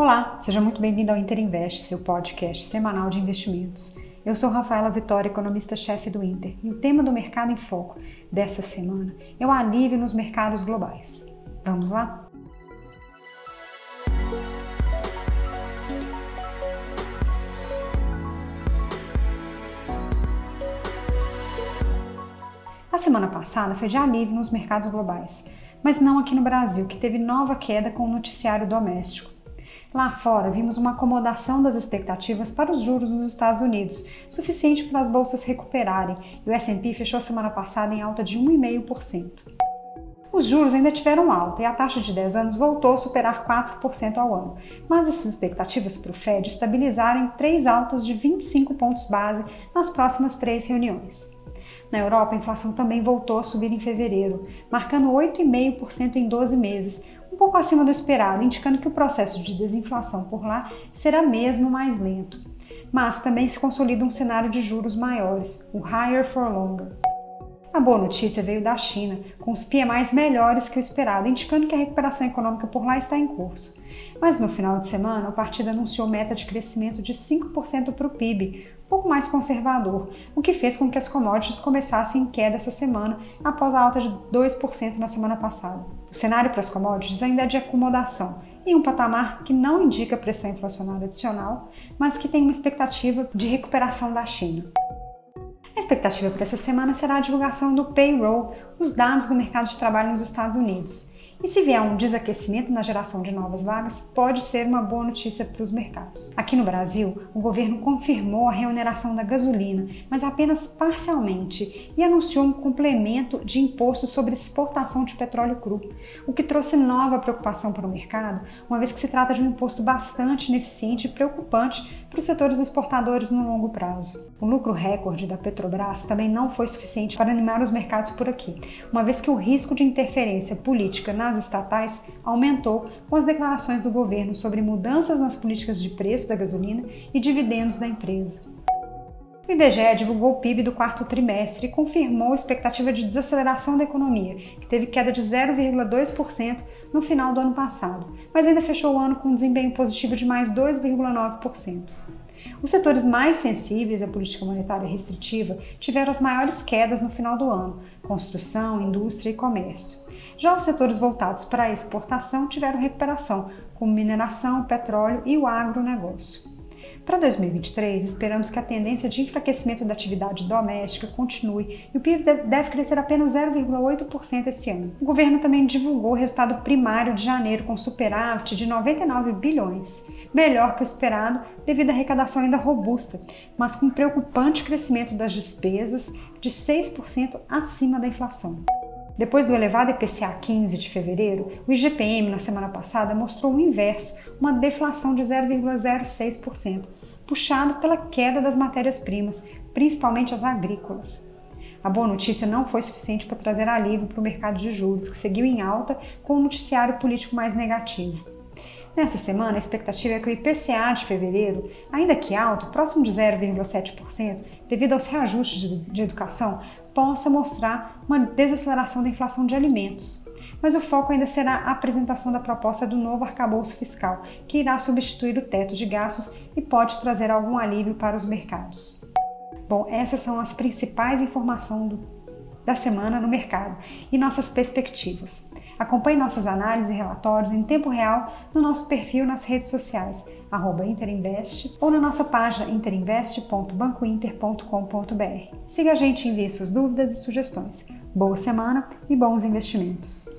Olá, seja muito bem-vindo ao Inter Invest, seu podcast semanal de investimentos. Eu sou Rafaela Vitória, economista-chefe do Inter, e o tema do Mercado em Foco dessa semana é o alívio nos mercados globais. Vamos lá? A semana passada foi de alívio nos mercados globais, mas não aqui no Brasil, que teve nova queda com o noticiário doméstico. Lá fora, vimos uma acomodação das expectativas para os juros nos Estados Unidos, suficiente para as bolsas recuperarem, e o S&P fechou a semana passada em alta de 1,5%. Os juros ainda tiveram alta e a taxa de 10 anos voltou a superar 4% ao ano, mas as expectativas para o Fed estabilizaram em três altas de 25 pontos base nas próximas três reuniões. Na Europa, a inflação também voltou a subir em fevereiro, marcando 8,5% em 12 meses, pouco acima do esperado, indicando que o processo de desinflação por lá será mesmo mais lento. Mas também se consolida um cenário de juros maiores, o higher for longer. A boa notícia veio da China, com os PMIs melhores que o esperado, indicando que a recuperação econômica por lá está em curso. Mas no final de semana, o partido anunciou meta de crescimento de 5% para o PIB, pouco mais conservador, o que fez com que as commodities começassem em queda essa semana, após a alta de 2% na semana passada. O cenário para as commodities ainda é de acomodação, em um patamar que não indica pressão inflacionária adicional, mas que tem uma expectativa de recuperação da China. A expectativa para essa semana será a divulgação do payroll, os dados do mercado de trabalho nos Estados Unidos. E se vier um desaquecimento na geração de novas vagas, pode ser uma boa notícia para os mercados. Aqui no Brasil, o governo confirmou a remuneração da gasolina, mas apenas parcialmente, e anunciou um complemento de imposto sobre exportação de petróleo cru, o que trouxe nova preocupação para o mercado, uma vez que se trata de um imposto bastante ineficiente e preocupante para os setores exportadores no longo prazo. O lucro recorde da Petrobras também não foi suficiente para animar os mercados por aqui, uma vez que o risco de interferência política na nas estatais aumentou com as declarações do governo sobre mudanças nas políticas de preço da gasolina e dividendos da empresa. O IBGE divulgou o PIB do quarto trimestre e confirmou a expectativa de desaceleração da economia, que teve queda de 0,2% no final do ano passado, mas ainda fechou o ano com um desempenho positivo de mais 2,9%. Os setores mais sensíveis à política monetária restritiva tiveram as maiores quedas no final do ano: construção, indústria e comércio. Já os setores voltados para a exportação tiveram recuperação, como mineração, petróleo e o agronegócio. Para 2023, esperamos que a tendência de enfraquecimento da atividade doméstica continue e o PIB deve crescer apenas 0,8% esse ano. O governo também divulgou o resultado primário de janeiro com superávit de 99 bilhões, melhor que o esperado devido à arrecadação ainda robusta, mas com preocupante crescimento das despesas de 6% acima da inflação. Depois do elevado IPCA 15 de fevereiro, o IGPM na semana passada mostrou o inverso, uma deflação de 0,06%, puxado pela queda das matérias-primas, principalmente as agrícolas. A boa notícia não foi suficiente para trazer alívio para o mercado de juros, que seguiu em alta com o um noticiário político mais negativo. Nessa semana, a expectativa é que o IPCA de fevereiro, ainda que alto, próximo de 0,7%, devido aos reajustes de educação, possa mostrar uma desaceleração da inflação de alimentos. Mas o foco ainda será a apresentação da proposta do novo arcabouço fiscal, que irá substituir o teto de gastos e pode trazer algum alívio para os mercados. Bom, essas são as principais informações do da semana no mercado e nossas perspectivas. Acompanhe nossas análises e relatórios em tempo real no nosso perfil nas redes sociais, Interinvest, ou na nossa página interinvest.bancointer.com.br. Siga a gente e envie suas dúvidas e sugestões. Boa semana e bons investimentos!